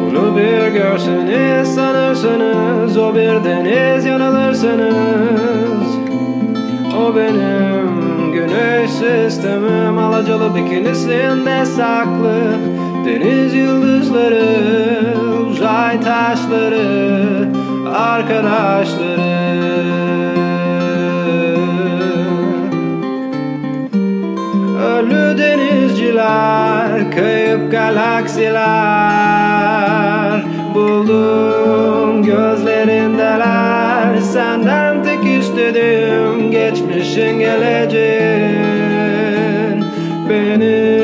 Onu bir görseniz sanırsınız O bir deniz yanılırsınız. O benim güneş sistemim Alacalı bikinisinde saklı Deniz yıldızları kayıp galaksiler Buldum gözlerindeler Senden tek istediğim geçmişin geleceğin. Benim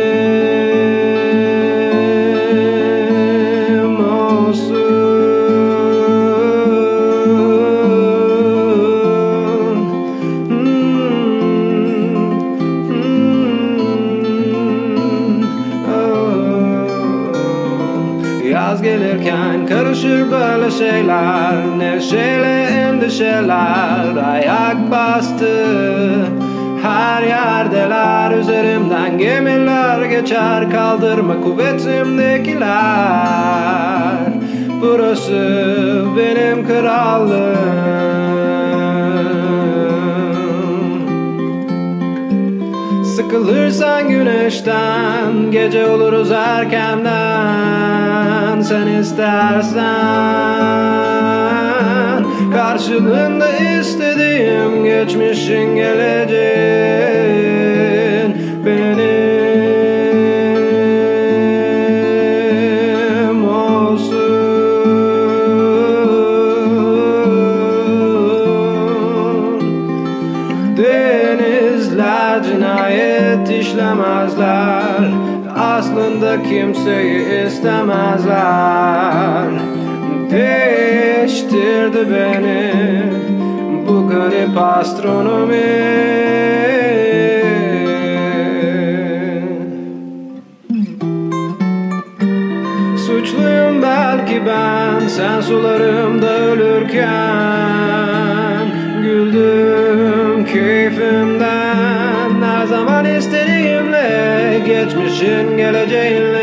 gelirken karışır böyle şeyler. Neşeyle endişeler. Ayak bastı. Her yerdeler. Üzerimden gemiler geçer. Kaldırma kuvvetimdekiler. Burası benim krallığım Sıkılırsan güneşten Gece oluruz erkenden. Sen istersen Karşılığında istediğim Geçmişin geleceğin Denizler cinayet işlemezler. Aslında kimseyi istemezler. Değiştirdi beni bu garip astronomi. Suçluyum belki ben Sen sularımda ölürken. Güldüm keyfimden Her zaman istediğimle Geçmişin geleceğinle